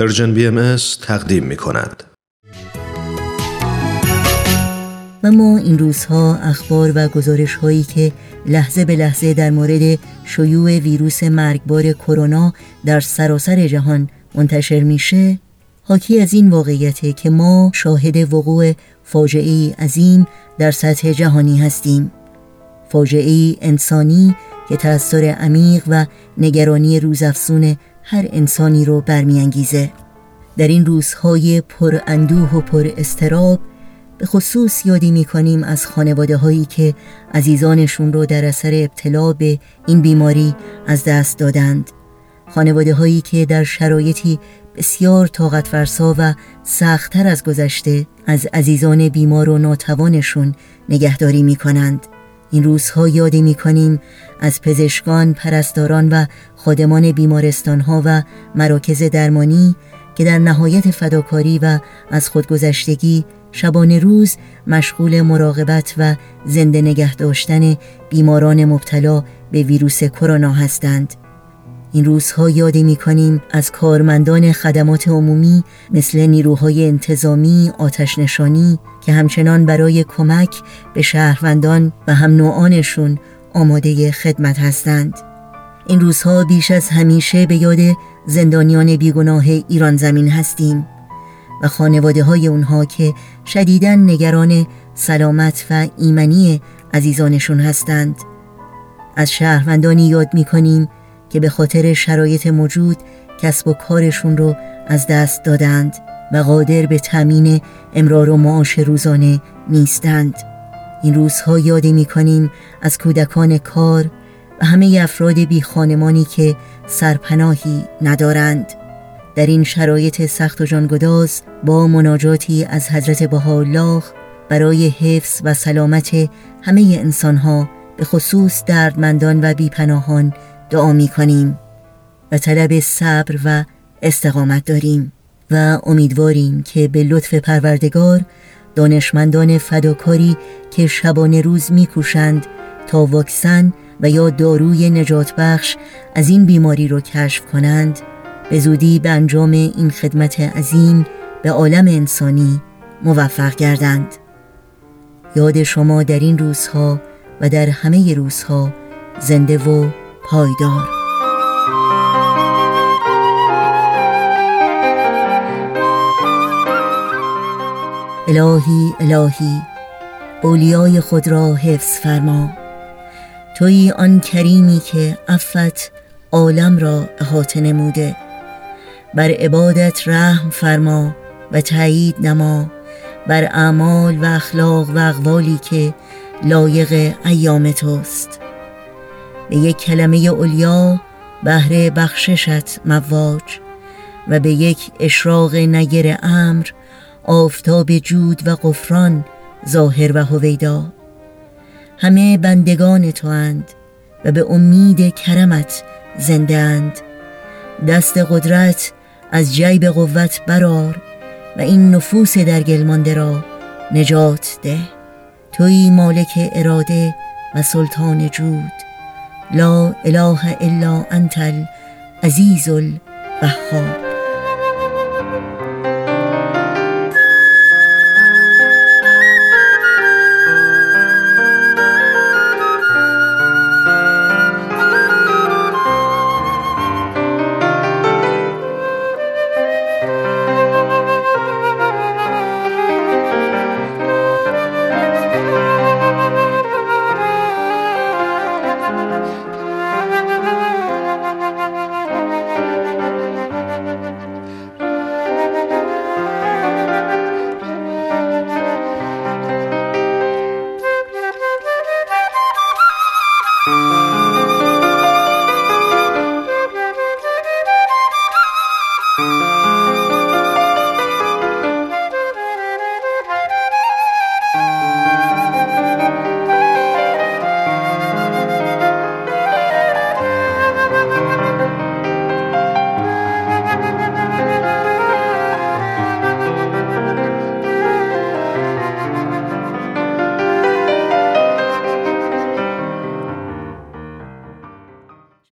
Persian BM تقدیم می کند. و ما این روزها اخبار و گزارش هایی که لحظه به لحظه در مورد شیوع ویروس مرگبار کرونا در سراسر جهان منتشر میشه حاکی از این واقعیته که ما شاهد وقوع فاجعه عظیم در سطح جهانی هستیم فاجعه انسانی که تأثیر عمیق و نگرانی روزافزون هر انسانی رو برمیانگیزه. در این روزهای پر اندوه و پر استراب به خصوص یادی می کنیم از خانواده هایی که عزیزانشون رو در اثر ابتلا به این بیماری از دست دادند. خانواده هایی که در شرایطی بسیار طاقت فرسا و سختتر از گذشته از عزیزان بیمار و ناتوانشون نگهداری می کنند این روزها یاد می کنیم از پزشکان، پرستاران و خادمان بیمارستان ها و مراکز درمانی که در نهایت فداکاری و از خودگذشتگی شبانه روز مشغول مراقبت و زنده نگه داشتن بیماران مبتلا به ویروس کرونا هستند. این روزها یاد می کنیم از کارمندان خدمات عمومی مثل نیروهای انتظامی، آتش نشانی که همچنان برای کمک به شهروندان و هم نوعانشون آماده خدمت هستند. این روزها بیش از همیشه به یاد زندانیان بیگناه ایران زمین هستیم و خانواده های اونها که شدیداً نگران سلامت و ایمنی عزیزانشون هستند از شهروندانی یاد می کنیم که به خاطر شرایط موجود کسب و کارشون رو از دست دادند و قادر به تأمین امرار و معاش روزانه نیستند. این روزها یاد می کنیم از کودکان کار و همه افراد بی خانمانی که سرپناهی ندارند. در این شرایط سخت و جانگداز با مناجاتی از حضرت بهاءالله برای حفظ و سلامت همه انسانها به خصوص دردمندان و بیپناهان دعا می کنیم و طلب صبر و استقامت داریم و امیدواریم که به لطف پروردگار دانشمندان فداکاری که شبانه روز میکوشند تا واکسن و یا داروی نجات بخش از این بیماری رو کشف کنند به زودی به انجام این خدمت عظیم به عالم انسانی موفق گردند. یاد شما در این روزها و در همه روزها زنده و پایدار. الهی الهی اولیای خود را حفظ فرما. توی آن کریمی که عفت عالم را احاطه نموده. بر عبادت رحم فرما و تایید نما. بر اعمال و اخلاق و اقوالی که لایق ایام توست. به یک کلمه اولیا بهر بخششت مواج و به یک اشراق نگر امر آفتاب جود و قفران ظاهر و هویدا. همه بندگان تو اند و به امید کرمت زنده اند. دست قدرت از جیب قوت برار و این نفوس در گلمانده را نجات ده. توی مالک اراده و سلطان جود. لا اله الا انت العزیز الوهاب.